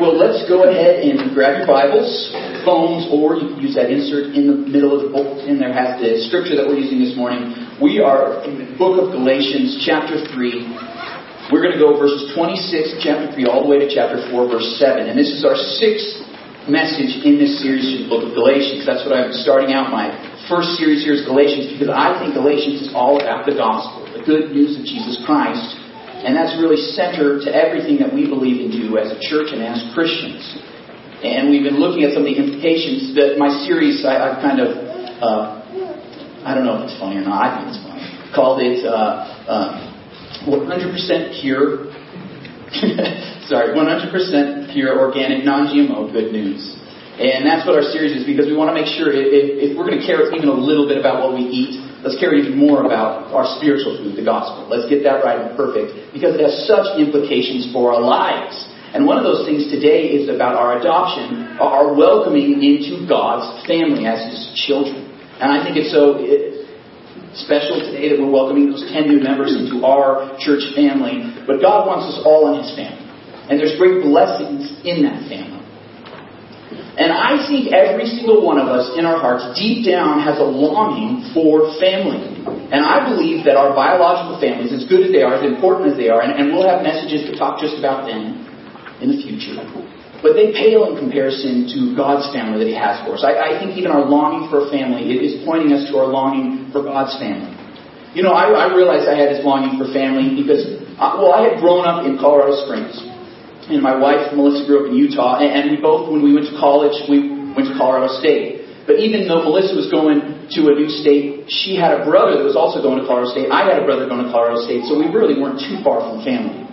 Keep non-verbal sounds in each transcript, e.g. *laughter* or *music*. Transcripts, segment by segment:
well, let's go ahead and grab your Bibles, phones, or you can use that insert in the middle of the book, and there has the scripture that we're using this morning. We are in the book of Galatians, chapter 3. We're going to go verses 26, chapter 3, all the way to chapter 4, verse 7. And this is our sixth message in this series in the book of Galatians. That's what I'm starting out my first series here is Galatians, because I think Galatians is all about the gospel, the good news of Jesus Christ and that's really center to everything that we believe in do as a church and as Christians. And we've been looking at some of the implications that my series, I, have kind of, uh, I don't know if it's funny or not, I think it's funny, called it uh, uh, 100% pure, *laughs* sorry, 100% pure organic non-GMO good news. And that's what our series is because we want to make sure if, if we're going to care even a little bit about what we eat, Let's care even more about our spiritual food, the gospel. Let's get that right and perfect because it has such implications for our lives. And one of those things today is about our adoption, our welcoming into God's family as His children. And I think it's so special today that we're welcoming those 10 new members into our church family. But God wants us all in His family. And there's great blessings in that family. And I think every single one of us in our hearts, deep down, has a longing for family. And I believe that our biological families, as good as they are, as important as they are, and, and we'll have messages to talk just about them in the future, but they pale in comparison to God's family that He has for us. I, I think even our longing for a family is pointing us to our longing for God's family. You know, I, I realized I had this longing for family because, uh, well, I had grown up in Colorado Springs and my wife Melissa grew up in Utah, and we both, when we went to college, we went to Colorado State. But even though Melissa was going to a new state, she had a brother that was also going to Colorado State. I had a brother going to Colorado State, so we really weren't too far from family.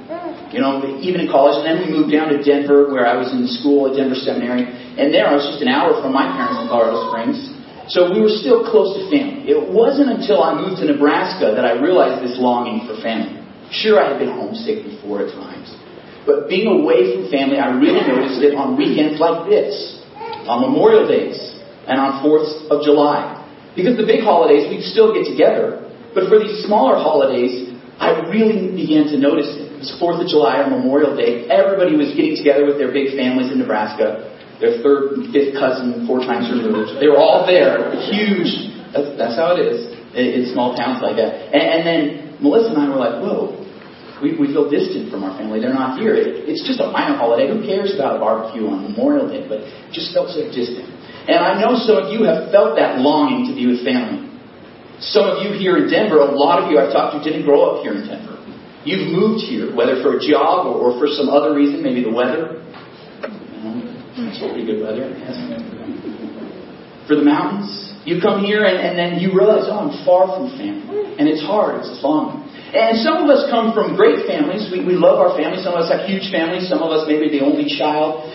You know, even in college, and then we moved down to Denver, where I was in school at Denver Seminary, and there I was just an hour from my parents in Colorado Springs. So we were still close to family. It wasn't until I moved to Nebraska that I realized this longing for family. Sure, I had been homesick before at times. But being away from family, I really noticed it on weekends like this, on Memorial Days, and on 4th of July. Because the big holidays, we'd still get together. But for these smaller holidays, I really began to notice it. It was 4th of July or Memorial Day. Everybody was getting together with their big families in Nebraska. Their third and fifth cousin, four times removed. They were all there. Huge. That's, that's how it is in, in small towns like that. And, and then Melissa and I were like, whoa, we, we feel distant from our family. They're not here. It, it's just a minor holiday. Who cares about a barbecue on Memorial Day? But just felt so distant. And I know some of you have felt that longing to be with family. Some of you here in Denver, a lot of you I've talked to didn't grow up here in Denver. You've moved here, whether for a job or, or for some other reason, maybe the weather. it's pretty good weather. For the mountains, you come here and, and then you realize, oh, I'm far from family. And it's hard, it's long. And some of us come from great families. We, we love our families. Some of us have huge families. Some of us maybe the only child.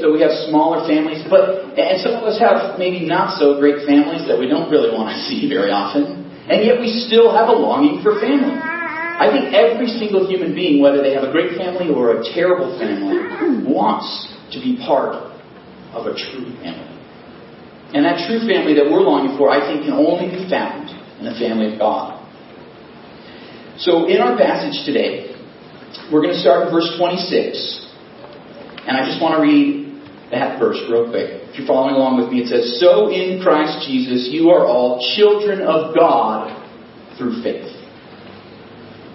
So we have smaller families. But and some of us have maybe not so great families that we don't really want to *laughs* see very often. And yet we still have a longing for family. I think every single human being, whether they have a great family or a terrible family, wants to be part of a true family. And that true family that we're longing for, I think, can only be found in the family of God. So in our passage today, we're going to start in verse 26. And I just want to read that verse real quick. If you're following along with me, it says, So in Christ Jesus you are all children of God through faith.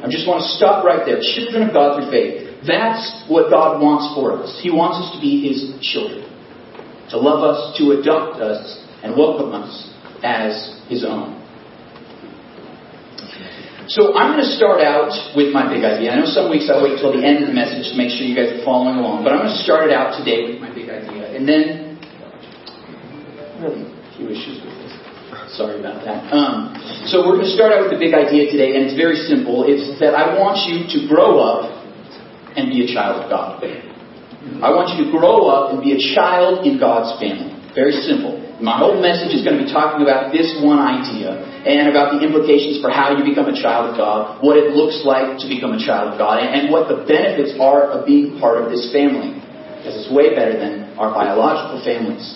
I just want to stop right there. Children of God through faith. That's what God wants for us. He wants us to be His children. To love us, to adopt us, and welcome us as His own. So I'm going to start out with my big idea. I know some weeks I wait till the end of the message to make sure you guys are following along, but I'm going to start it out today with my big idea. And then, really, a few issues with this. Sorry about that. Um, so we're going to start out with the big idea today, and it's very simple. It's that I want you to grow up and be a child of God. I want you to grow up and be a child in God's family. Very simple. My whole message is going to be talking about this one idea and about the implications for how you become a child of God, what it looks like to become a child of God, and, what the benefits are of being part of this family. Because it's way better than our biological families.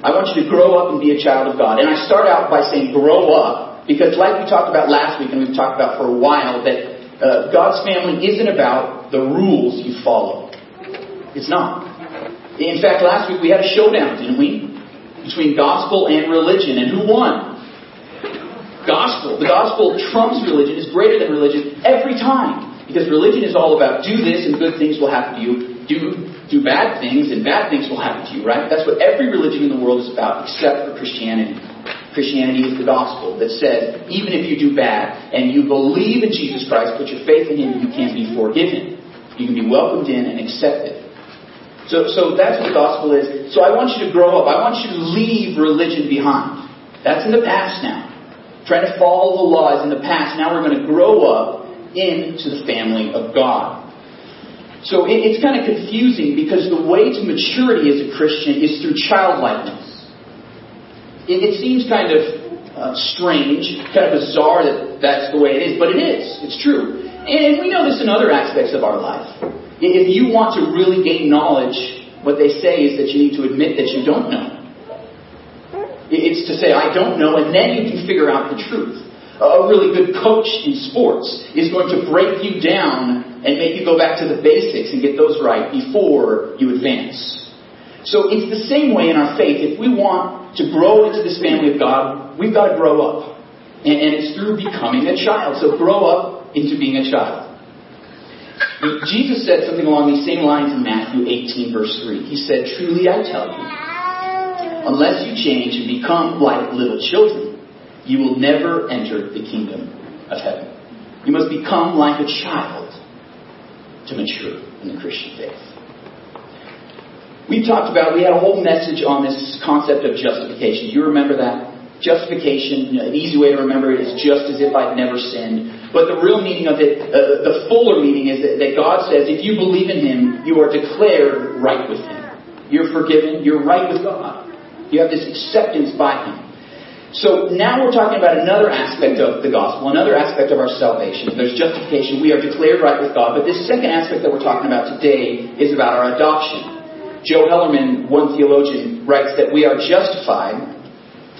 I want you to grow up and be a child of God. And I start out by saying grow up because, like we talked about last week and we've talked about for a while, that uh, God's family isn't about the rules you follow. It's not. In fact, last week we had a showdown, didn't we? Between gospel and religion. And who won? Gospel. The gospel trumps religion, is greater than religion every time. Because religion is all about do this and good things will happen to you. Do do bad things and bad things will happen to you, right? That's what every religion in the world is about, except for Christianity. Christianity is the gospel that says even if you do bad and you believe in Jesus Christ, put your faith in Him, you can be forgiven. You can be welcomed in and accepted. So, so that's what the gospel is. So I want you to grow up. I want you to leave religion behind. That's in the past now. Trying to follow the law is in the past. Now we're going to grow up into the family of God. So it, it's kind of confusing because the way to maturity as a Christian is through childlikeness it, it seems kind of uh, strange, kind of bizarre that that's the way it is, but it is. It's true. And we know this in other aspects of our life. If you want to really gain knowledge, what they say is that you need to admit that you don't know. It's to say, I don't know, and then you can figure out the truth. A really good coach in sports is going to break you down and make you go back to the basics and get those right before you advance. So it's the same way in our faith. If we want to grow into this family of God, we've got to grow up. And, it's through becoming a child. So grow up into being a child. Jesus said something along these same lines in Matthew 18, verse 3. He said, Truly I tell you, unless you change and become like little children, you will never enter the kingdom of heaven. You must become like a child to mature in the Christian faith. We talked about, we had a whole message on this concept of justification. You remember that? Justification, an easy way to remember it is just as if I'd never sinned. But the real meaning of it, uh, the fuller meaning is that, that God says if you believe in Him, you are declared right with Him. You're forgiven, you're right with God. You have this acceptance by Him. So now we're talking about another aspect of the gospel, another aspect of our salvation. There's justification. We are declared right with God. But this second aspect that we're talking about today is about our adoption. Joe Hellerman, one theologian, writes that we are justified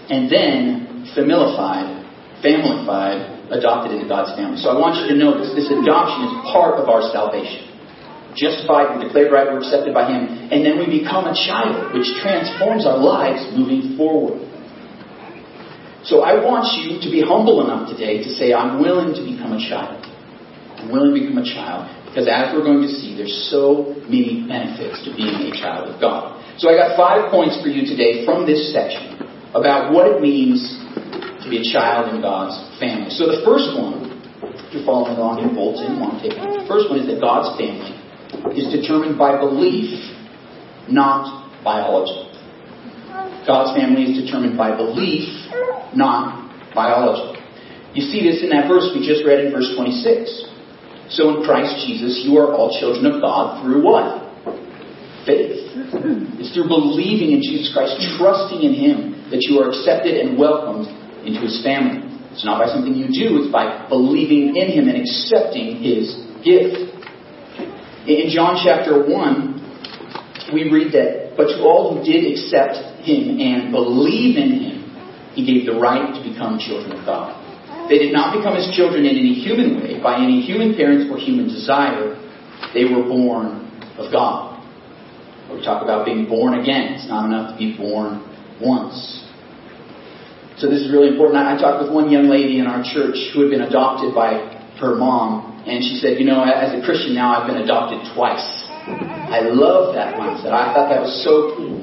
and then familified, familyfied, adopted into God's family. So I want you to know this. This adoption is part of our salvation. Justified, we're declared right, we're accepted by Him, and then we become a child, which transforms our lives moving forward. So I want you to be humble enough today to say, I'm willing to become a child. I'm willing to become a child. Because as we're going to see, there's so many benefits to being a child of God. So I got five points for you today from this section about what it means to be a child in God's family. So the first one, if you're following along in want to take. The first one is that God's family is determined by belief, not biology. God's family is determined by belief, not biology. You see this in that verse we just read in verse 26. So in Christ Jesus, you are all children of God through what? Faith. It's through believing in Jesus Christ, trusting in Him, that you are accepted and welcomed into His family. It's not by something you do, it's by believing in Him and accepting His gift. In John chapter 1, we read that, but to all who did accept Him and believe in Him, He gave the right to become children of God. They did not become his children in any human way, by any human parents or human desire. They were born of God. We talk about being born again. It's not enough to be born once. So this is really important. I talked with one young lady in our church who had been adopted by her mom, and she said, you know, as a Christian now, I've been adopted twice. I love that mindset. I thought that was so cool.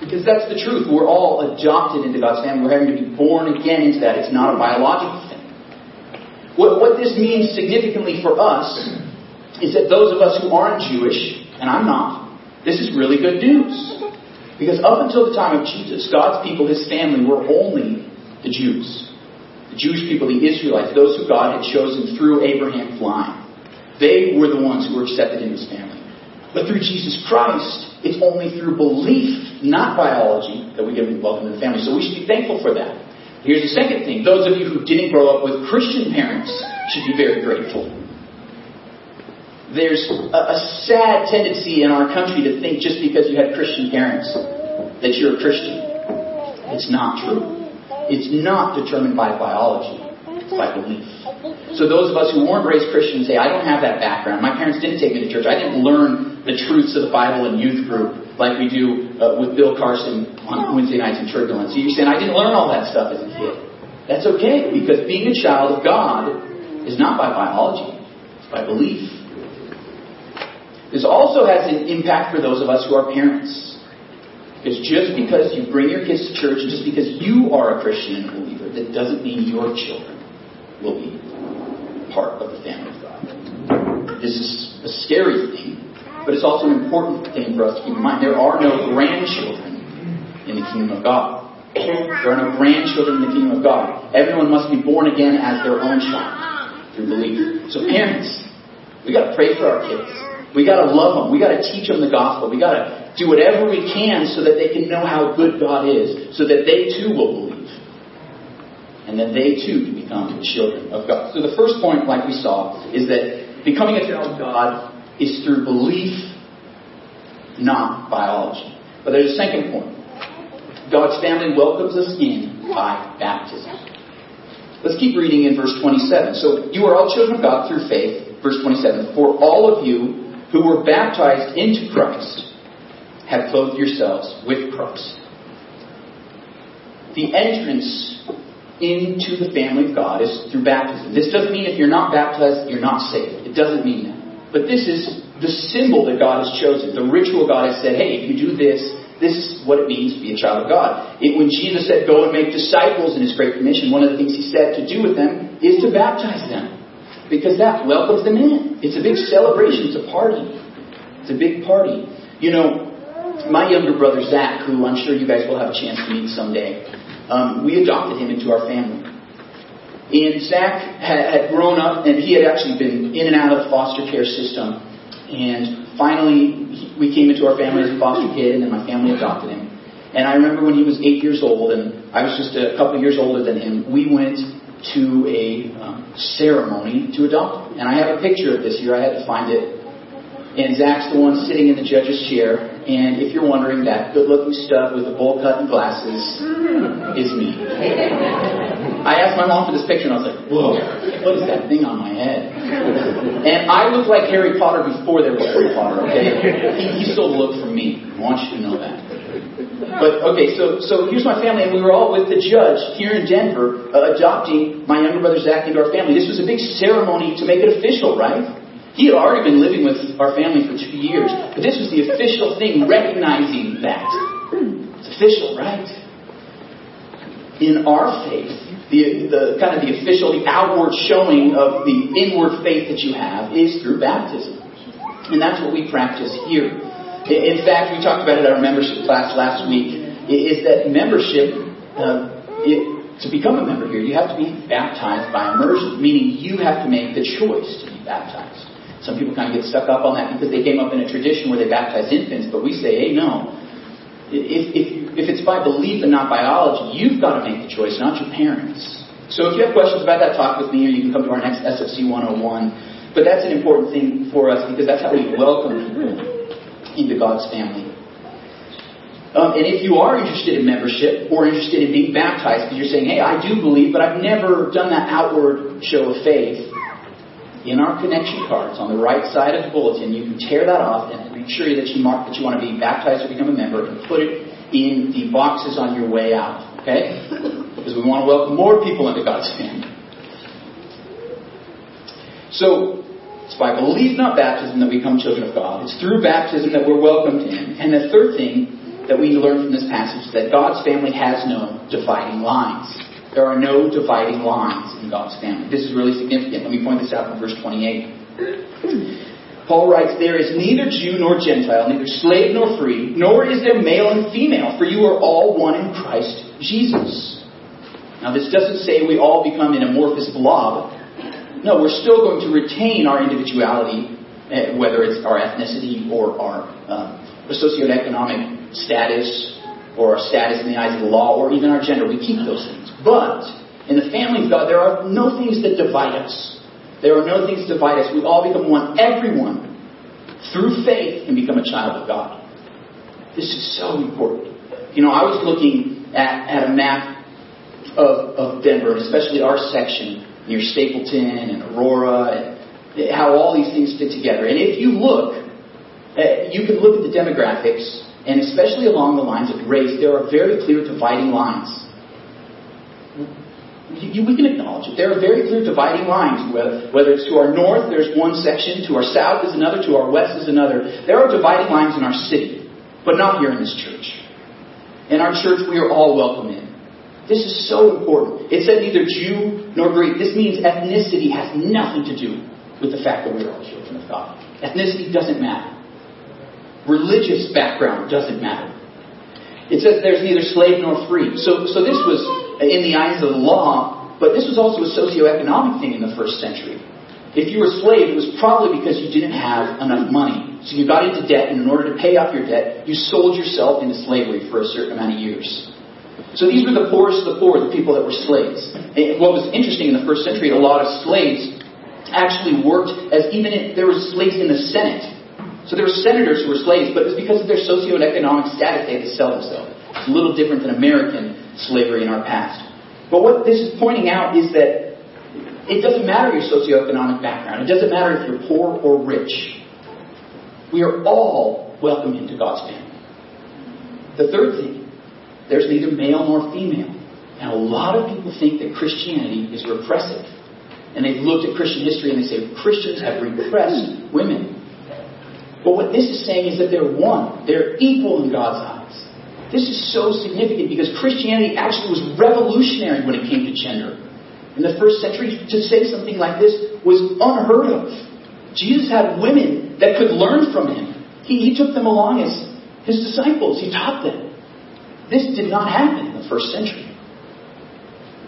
Because that's the truth. We're all adopted into God's family. We're having to be born again into that. It's not a biological thing. what, what this means significantly for us is that those of us who aren't Jewish, and I'm not, this is really good news. Because up until the time of Jesus, God's people, His family, were only the Jews. The Jewish people, the Israelites, those who God had chosen through Abraham's line. They were the ones who were accepted in His family. But through Jesus Christ, it's only through belief, not biology, that we get welcome to the family. So we should be thankful for that. Here's the second thing. Those of you who didn't grow up with Christian parents should be very grateful. There's a, a sad tendency in our country to think just because you had Christian parents that you're a Christian. It's not true. It's not determined by biology. It's by belief. So those of us who weren't raised Christians say, I don't have that background. My parents didn't take me to church. I didn't learn the truths of the Bible in youth group like we do uh, with Bill Carson on Wednesday nights in Turbulence. You're saying, I didn't learn all that stuff as a kid. That's okay, because being a child of God is not by biology, it's by belief. This also has an impact for those of us who are parents. Because just because you bring your kids to church, just because you are a Christian and a believer, that doesn't mean your children will be part of the family of God. This is a scary thing but it's also an important thing for us to keep in mind. There are no grandchildren in the kingdom of God. There are no grandchildren in the kingdom of God. Everyone must be born again as their own child through belief. So parents, we got to pray for our kids. We got to love them. We got to teach them the gospel. We got to do whatever we can so that they can know how good God is, so that they too will believe. And then they too can become children of God. So the first point, like we saw, is that becoming a child of God is through belief, not biology. But there's a second point. God's family welcomes us in by baptism. Let's keep reading in verse 27. So, you are all children of God through faith. Verse 27. For all of you who were baptized into Christ have clothed yourselves with Christ. The entrance into the family of God is through baptism. This doesn't mean if you're not baptized, you're not saved. It doesn't mean that. But this is the symbol that God has chosen. The ritual God has said, hey, if you do this, this is what it means to be a child of God. It, when Jesus said, go and make disciples in his great commission, one of the things he said to do with them is to baptize them. Because that welcomes them in. It's a big celebration. It's a party. It's a big party. You know, my younger brother Zach, who I'm sure you guys will have a chance to meet someday, um, we adopted him into our family. And Zach had, had grown up, and he had actually been in and out of the foster care system. And finally, he, we came into our family as a foster kid, and then my family adopted him. And I remember when he was eight years old, and I was just a couple years older than him, we went to a um, ceremony to adopt. And I have a picture of this here. I had to find it. And Zach's the one sitting in the judge's chair. And if you're wondering, that good looking stud with the bowl cut and glasses is me. I asked my mom for this picture and I was like, whoa, what is that thing on my head? And I look like Harry Potter before there was Harry Potter, okay? He, he still looked for me. I want you to know that. But okay, so so here's my family, and we were all with the judge here in Denver, uh, adopting my younger brother Zach into our family. This was a big ceremony to make it official, right? He had already been living with our family for two years, but this was the official thing, recognizing that. It's official, right? In our faith, the, the kind of the official, the outward showing of the inward faith that you have is through baptism. And that's what we practice here. In fact, we talked about it at our membership class last week, is that membership, uh, it, to become a member here, you have to be baptized by immersion, meaning you have to make the choice to be baptized. Some people kind of get stuck up on that because they came up in a tradition where they baptize infants, but we say, hey, no. If, if, if it's by belief and not biology, you've got to make the choice, not your parents. So if you have questions about that, talk with me, or you can come to our next SFC 101. But that's an important thing for us because that's how we welcome people into God's family. Um, and if you are interested in membership or interested in being baptized because you're saying, hey, I do believe, but I've never done that outward show of faith, in our connection cards on the right side of the bulletin, you can tear that off and make sure that you mark that you want to be baptized or become a member and put it in the boxes on your way out. Okay? Because we want to welcome more people into God's family. So, by belief, not baptism, that we become children of God. It's through baptism that we're welcomed in. And the third thing that we learn from this passage is that God's family has no dividing lines. There are no dividing lines in God's family. This is really significant. Let me point this out in verse 28. Paul writes, There is neither Jew nor Gentile, neither slave nor free, nor is there male and female, for you are all one in Christ Jesus. Now, this doesn't say we all become an amorphous blob. No, we're still going to retain our individuality, eh, whether it's our ethnicity or our um, socioeconomic status or our status in the eyes of the law or even our gender. We keep those things. But in the family of God, there are no things that divide us. There are no things that divide us. We all become one. Everyone, through faith, can become a child of God. This is so important. You know, I was looking at, at a map of, of Denver, especially our section near Stapleton and Aurora, and how all these things fit together. And if you look Uh, you can look at the demographics, and especially along the lines of race, there are very clear dividing lines. We can acknowledge it. There are very clear dividing lines. Whether, whether it's to our north, there's one section, to our south is another, to our west is another. There are dividing lines in our city, but not here in this church. In our church, we are all welcome in. This is so important. It said neither Jew nor Greek. This means ethnicity has nothing to do with the fact that we're all children of God. Ethnicity doesn't matter. Religious background doesn't matter. It says there's neither slave nor free. So, so this was in the eyes of the law, but this was also a socioeconomic thing in the first century. If you were a slave, it was probably because you didn't have enough money. So you got into debt, and in order to pay off your debt, you sold yourself into slavery for a certain amount of years. So these were the poorest of the poor, the people that were slaves. And what was interesting in the first century, a lot of slaves actually worked as even if there were slaves in the Senate. So there were senators who were slaves, but it was because of their socioeconomic status they had to sell themselves. It's a little different than American slavery in our past. But what this is pointing out is that it doesn't matter your socioeconomic background. It doesn't matter if you're poor or rich. We are all welcome into God's family. The third thing, there's neither male nor female. And a lot of people think that Christianity is repressive. And they've looked at Christian history and they say Christians have repressed women. But what this is saying is that they're one. They're equal in God's eyes. This is so significant because Christianity actually was revolutionary when it came to gender in the first century, to say something like this was unheard of. Jesus had women that could learn from him. He, he took them along as his disciples. He taught them. This did not happen in the first century.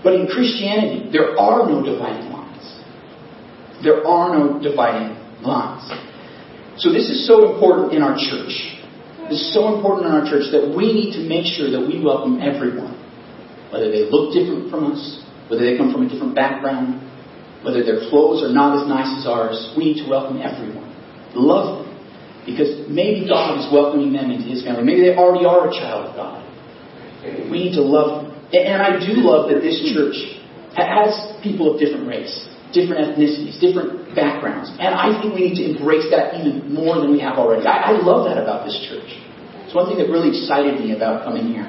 But in Christianity, there are no dividing lines. There are no dividing lines. So this is so important in our church. This is so important in our church that we need to make sure that we welcome everyone. Whether they look different from us, whether they come from a different background, whether their clothes are not as nice as ours, we need to welcome everyone. Love them. Because maybe God is welcoming them into His family. Maybe they already are a child of God. We need to love. And I do love that this church has people of different race, different ethnicities, different backgrounds. And I think we need to embrace that even more than we have already. I, I love that about this church. It's one thing that really excited me about coming here.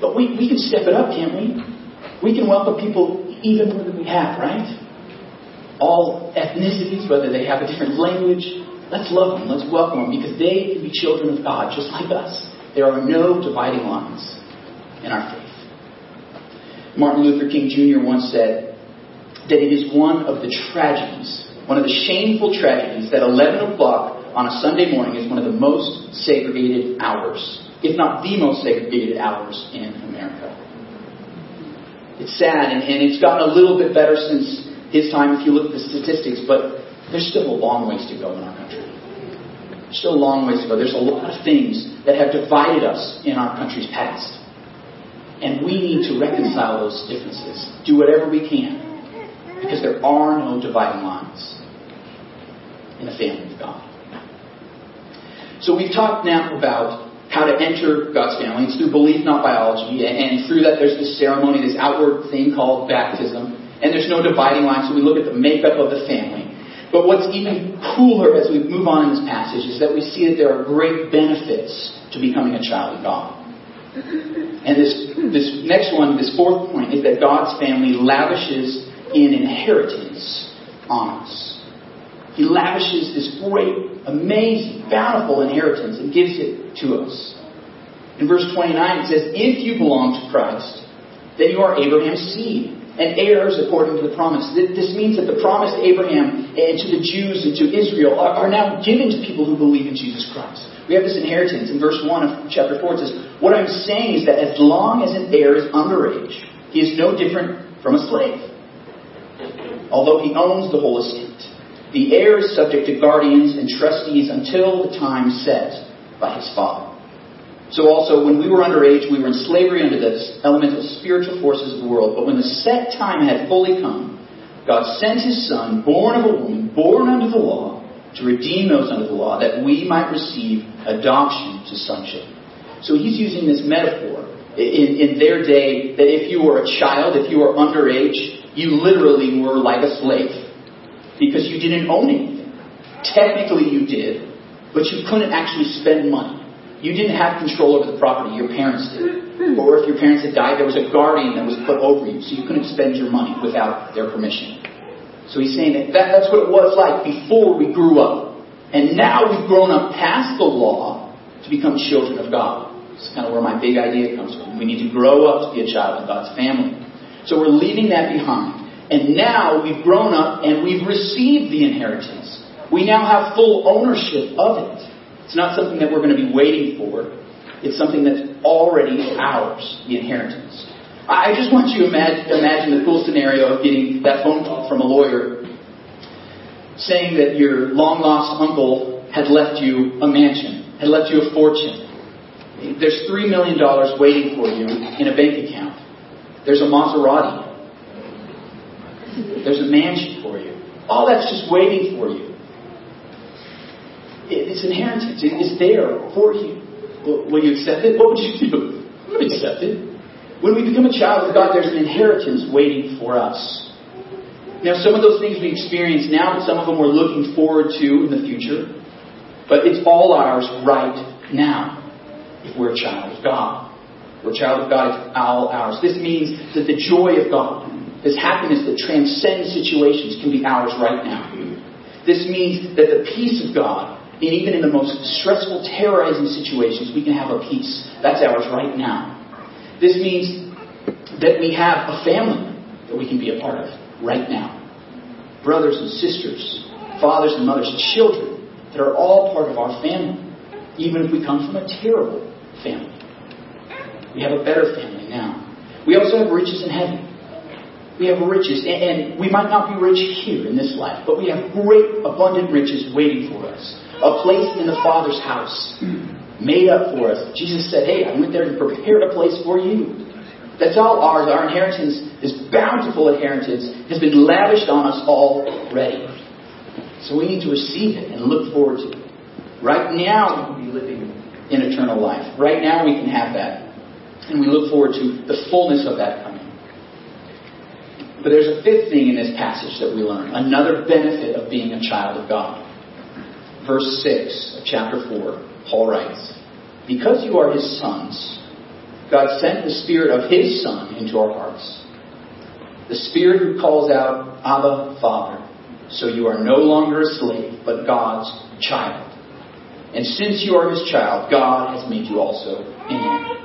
But we, we can step it up, can't we? We can welcome people even more than we have, right? All ethnicities, whether they have a different language, let's love them, let's welcome them, because they can be children of God just like us. There are no dividing lines in our faith. Martin Luther King Jr. once said that it is one of the tragedies, one of the shameful tragedies, that 11 o'clock on a Sunday morning is one of the most segregated hours, if not the most segregated hours in America. It's sad, and, and it's gotten a little bit better since his time if you look at the statistics, but there's still a long ways to go in our country. Still a long ways to go. There's a lot of things that have divided us in our country's past. And we need to reconcile those differences. Do whatever we can. Because there are no dividing lines in the family of God. So we've talked now about how to enter God's family. It's through belief, not biology. And through that, there's this ceremony, this outward thing called baptism. And there's no dividing line, so we look at the makeup of the family. But what's even cooler as we move on in this passage is that we see that there are great benefits to becoming a child of God. And this, this next one, this fourth point, is that God's family lavishes an inheritance on us. He lavishes this great, amazing, bountiful inheritance and gives it to us. In verse 29, it says, If you belong to Christ, then you are Abraham's seed and heirs according to the promise. This means that the promise to Abraham and to the Jews and to Israel are now given to people who believe in Jesus Christ. We have this inheritance. In verse 1 of chapter 4, it says, What I'm saying is that as long as an heir is underage, he is no different from a slave, although he owns the whole estate. The heir is subject to guardians and trustees until the time set by his father. So also, when we were underage, we were in slavery under the elemental spiritual forces of the world. But when the set time had fully come, God sent his son, born of a woman, born under the law, to redeem those under the law, that we might receive adoption to sonship. So he's using this metaphor in, in their day that if you were a child, if you were underage, you literally were like a slave because you didn't own anything. Technically, you did, but you couldn't actually spend money. You didn't have control over the property, your parents did. Or if your parents had died, there was a guardian that was put over you, so you couldn't spend your money without their permission. So he's saying that, that that's what it was like before we grew up. And now we've grown up past the law to become children of God. It's kind of where my big idea comes from. We need to grow up to be a child of God's family. So we're leaving that behind. And now we've grown up and we've received the inheritance. We now have full ownership of it. It's not something that we're going to be waiting for. It's something that's already ours, the inheritance. I just want you to imagine, imagine the cool scenario of getting that phone call from a lawyer saying that your long lost uncle had left you a mansion, had left you a fortune. There's $3 million waiting for you in a bank account. There's a Maserati. There's a mansion for you. All that's just waiting for you. It's inheritance. It's there for you. Will you accept it? What would you do? I would accept it. When we become a child of God, there's an inheritance waiting for us. Now, some of those things we experience now, but some of them we're looking forward to in the future. But it's all ours right now if we're a child of God. We're a child of God, it's all ours. This means that the joy of God, this happiness that transcends situations, can be ours right now. This means that the peace of God and even in the most stressful, terrorizing situations, we can have a peace. That's ours right now. This means that we have a family that we can be a part of right now. Brothers and sisters, fathers and mothers, children that are all part of our family, even if we come from a terrible family. We have a better family now. We also have riches in heaven. We have riches, and, we might not be rich here in this life, but we have great, abundant riches waiting for us a place in the Father's house made up for us. Jesus said, Hey, I went there to prepare a place for you. That's all ours. Our inheritance, this bountiful inheritance, has been lavished on us already. So we need to receive it and look forward to it. Right now, we can be living in eternal life. Right now, we can have that. And we look forward to the fullness of that coming. But there's a fifth thing in this passage that we learn another benefit of being a child of God verse 6 of chapter 4, Paul writes, Because you are his sons, God sent the Spirit of his Son into our hearts. The Spirit who calls out, Abba, Father. So you are no longer a slave, but God's child. And since you are his child, God has made you also in him.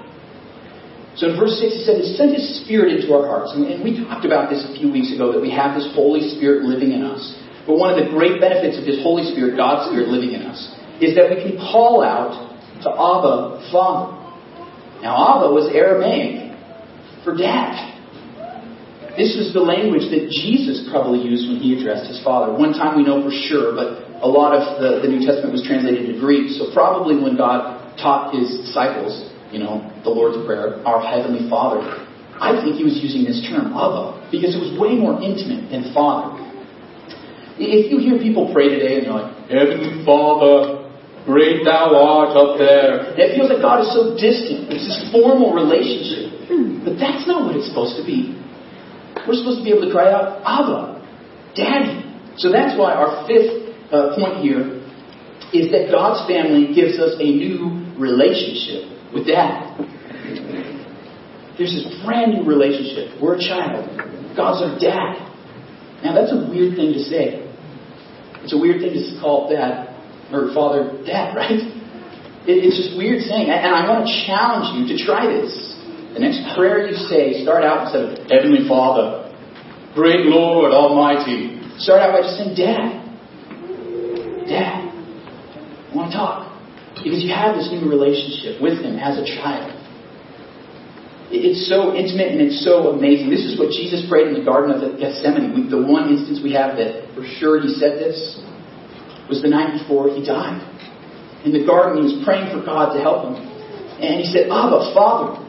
So in verse 6, he said, He sent His Spirit into our hearts. And, we talked about this a few weeks ago, that we have this Holy Spirit living in us. But one of the great benefits of this Holy Spirit, God's Spirit living in us, is that we can call out to Abba, Father. Now, Abba was Aramaic for dad. This was the language that Jesus probably used when he addressed his father. One time we know for sure, but a lot of the, the New Testament was translated into Greek. So probably when God taught his disciples, you know, the Lord's Prayer, our Heavenly Father, I think he was using this term, Abba, because it was way more intimate than Father. If you hear people pray today and they're like, Heavenly Father, great thou art up there, it feels like God is so distant. It's this formal relationship. But that's not what it's supposed to be. We're supposed to be able to cry out, Abba, Daddy. So that's why our fifth uh, point here is that God's family gives us a new relationship with Dad. There's this brand new relationship. We're a child. God's our dad. Now that's a weird thing to say. It's a weird thing to call dad or father dad, *laughs* right? It, it's just weird saying. And I want to challenge you to try this. The next prayer you say, start out instead of Heavenly Father, Great Lord Almighty. Start out by just saying, Dad. Dad. I want to talk. Because you have this new relationship with Him as a child. It's so intimate and it's so amazing. This is what Jesus prayed in the Garden of Gethsemane. The one instance we have that for sure he said this was the night before he died. In the garden, he was praying for God to help him. And he said, Abba, Father,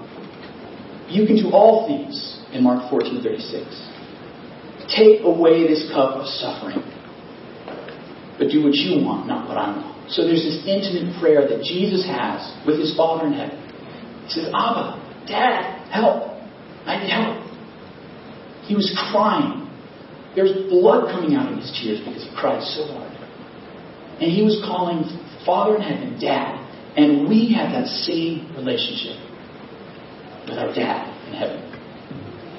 you can do all things in Mark 14 36. Take away this cup of suffering. But do what you want, not what I want. So there's this intimate prayer that Jesus has with his Father in heaven. He says, Abba, Dad, help. I need help. He was crying. There was blood coming out of his tears because he cried so hard. And he was calling Father in heaven, Dad. And we have that same relationship with our Dad in heaven.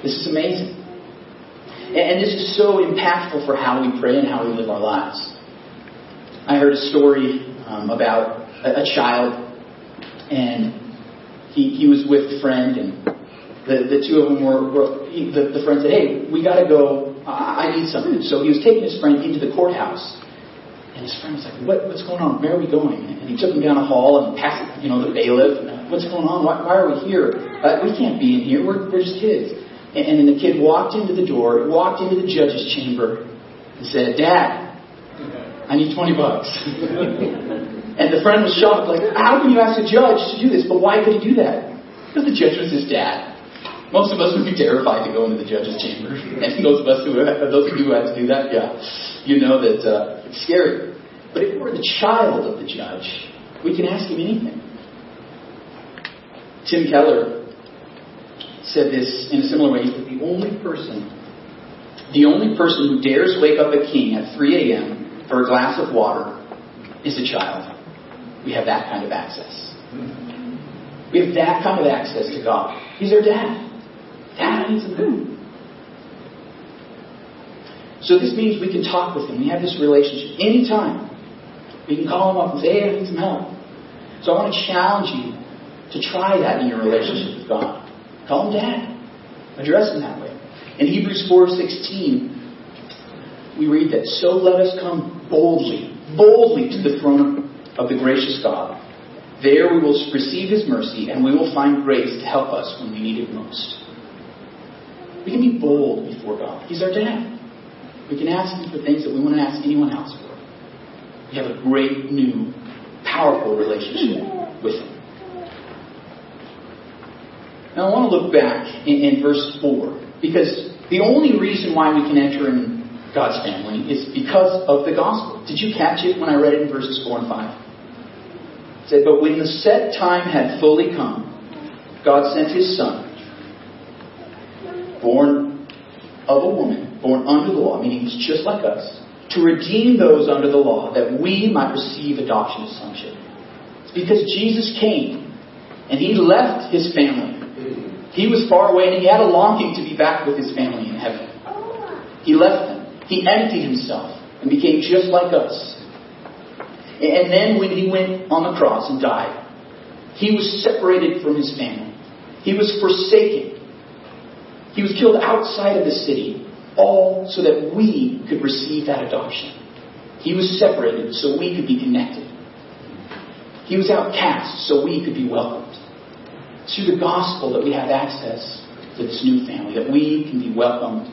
This is amazing. And this is so impactful for how we pray and how we live our lives. I heard a story um, about a, a, child, and he, he was with a friend, and the, the two of them were, were he, the, the friend said, Hey, we got to go. I, need something. So he was taking his friend into the courthouse. And his friend was like, what, What's going on? Where are we going? And he took him down a hall and past, you know, the bailiff. And, What's going on? Why, why are we here? Uh, we can't be in here. We're, we're just kids. And, and then the kid walked into the door, walked into the judge's chamber, and said, Dad, I need 20 bucks. *laughs* and the friend was shocked, like, how can you ask a judge to do this? But why could he do that? Because the judge was his dad. Most of us would be terrified to go into the judge's chamber. *laughs* And those of us who, those of you who had to do that, yeah, you know that uh, it's scary. But if we're the child of the judge, we can ask him anything. Tim Keller said this in a similar way. He said, the only person, the only person who dares wake up a king at 3 a.m. for a glass of water is a child. We have that kind of access. We have that kind of access to God. He's our dad. Dad, I need some. So this means we can talk with him. We have this relationship anytime. We can call him up and say, hey, I need some help. So I want to challenge you to try that in your relationship with God. Call him Dad. Address him that way. In Hebrews 4.16, we read that, So let us come boldly, boldly to the throne of the gracious God. There we will receive his mercy and we will find grace to help us when we need it most. We can be bold before God. He's our dad. We can ask Him for things that we wouldn't ask anyone else for. We have a great, new, powerful relationship with Him. Now, I want to look back in, in verse 4, because the only reason why we can enter in God's family is because of the gospel. Did you catch it when I read it in verses 4 and 5? Said, But when the set time had fully come, God sent His Son, born of a woman born under the law, meaning he's just like us, to redeem those under the law, that we might receive adoption as sonship. It's because Jesus came and he left his family. He was far away and he had a longing to be back with his family in heaven. He left them. He emptied himself and became just like us. And then when he went on the cross and died, he was separated from his family. He was forsaken. He was killed outside of the city all so that we could receive that adoption. He was separated so we could be connected. He was outcast so we could be welcomed. It's through the gospel that we have access to this new family, that we can be welcomed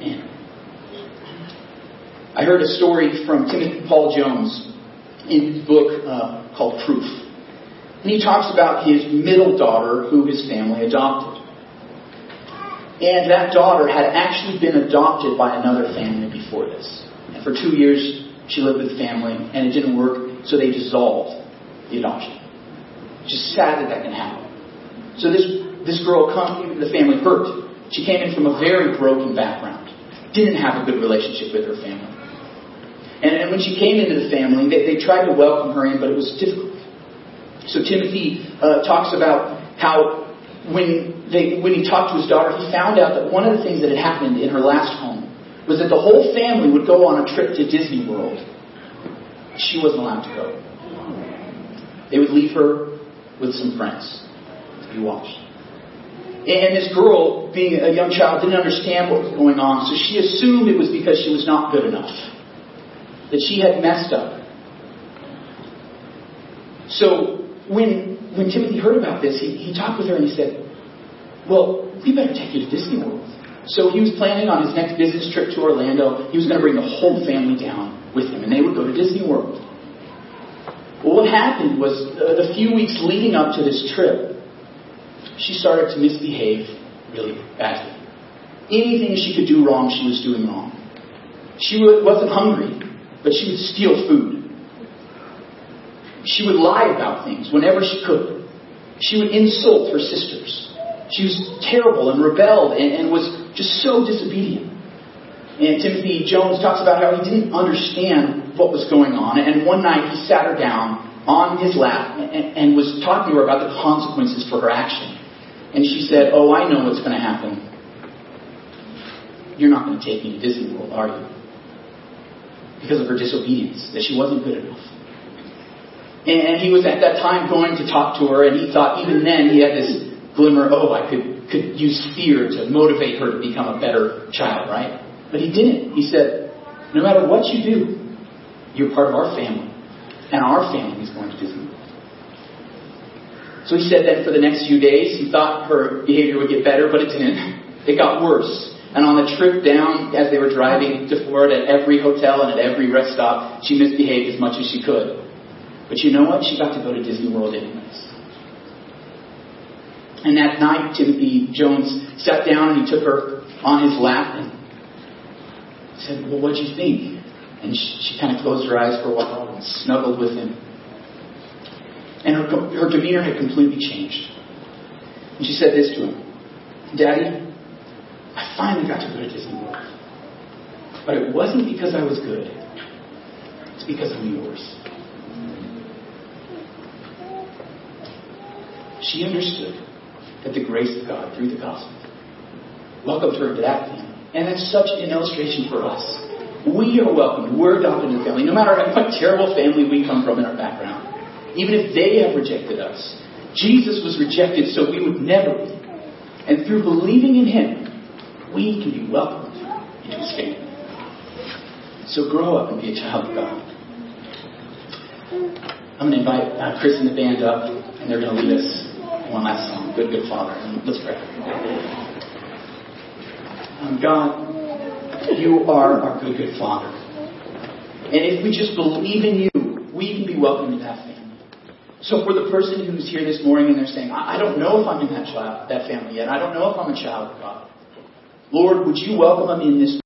in. I heard a story from Timothy Paul Jones in his book uh, called Proof. And he talks about his middle daughter who his family adopted. And that daughter had actually been adopted by another family before this. And for two years, she lived with the family, and it didn't work, so they dissolved the adoption. Just sad that that can happen. So this, this girl come, the family hurt. She came in from a very broken background. Didn't have a good relationship with her family. And, and when she came into the family, they, they tried to welcome her in, but it was difficult. So Timothy uh, talks about how when, they, when he talked to his daughter, he found out that one of the things that had happened in her last home was that the whole family would go on a trip to Disney World. She wasn't allowed to go. They would leave her with some friends to be watched. And this girl, being a young child, didn't understand what was going on, so she assumed it was because she was not good enough. That she had messed up. So when when Timothy heard about this, he, he talked with her and he said, Well, we better take you to Disney World. So he was planning on his next business trip to Orlando. He was going to bring the whole family down with him, and they would go to Disney World. Well, what happened was uh, the few weeks leading up to this trip, she started to misbehave really badly. Anything she could do wrong, she was doing wrong. She wasn't hungry, but she would steal food. She would lie about things whenever she could. She would insult her sisters. She was terrible and rebelled and, and was just so disobedient. And Timothy Jones talks about how he didn't understand what was going on. And one night he sat her down on his lap and, and was talking to her about the consequences for her action. And she said, Oh, I know what's going to happen. You're not going to take me to Disney World, are you? Because of her disobedience, that she wasn't good enough. And he was at that time going to talk to her, and he thought even then he had this glimmer, oh, I could, could use fear to motivate her to become a better child, right? But he didn't. He said, no matter what you do, you're part of our family. And our family is going to Disney World. So he said that for the next few days, he thought her behavior would get better, but it didn't. It got worse. And on the trip down, as they were driving to Florida, at every hotel and at every rest stop, she misbehaved as much as she could. But you know what? She got to go to Disney World anyways. And that night, Timothy Jones sat down and he took her on his lap and said, Well, what'd you think? And she, she kind of closed her eyes for a while and snuggled with him. And her, her demeanor had completely changed. And she said this to him Daddy, I finally got to go to Disney World. But it wasn't because I was good, it's because I'm yours. She understood that the grace of God through the gospel welcomed her into that family. And that's such an illustration for us. We are welcomed. We're adopted in the family, no matter what terrible family we come from in our background. Even if they have rejected us. Jesus was rejected so we would never be. And through believing in Him, we can be welcomed into His family. So grow up and be a child of God. I'm going to invite uh, Chris and the band up, and they're going to lead us one last song, Good, Good Father. And let's pray. Um, God, you are our good, good Father. And if we just believe in you, we can be welcomed into that family. So for the person who's here this morning and they're saying, I don't know if I'm in that child, that family yet. I don't know if I'm a child of God. Lord, would you welcome them in this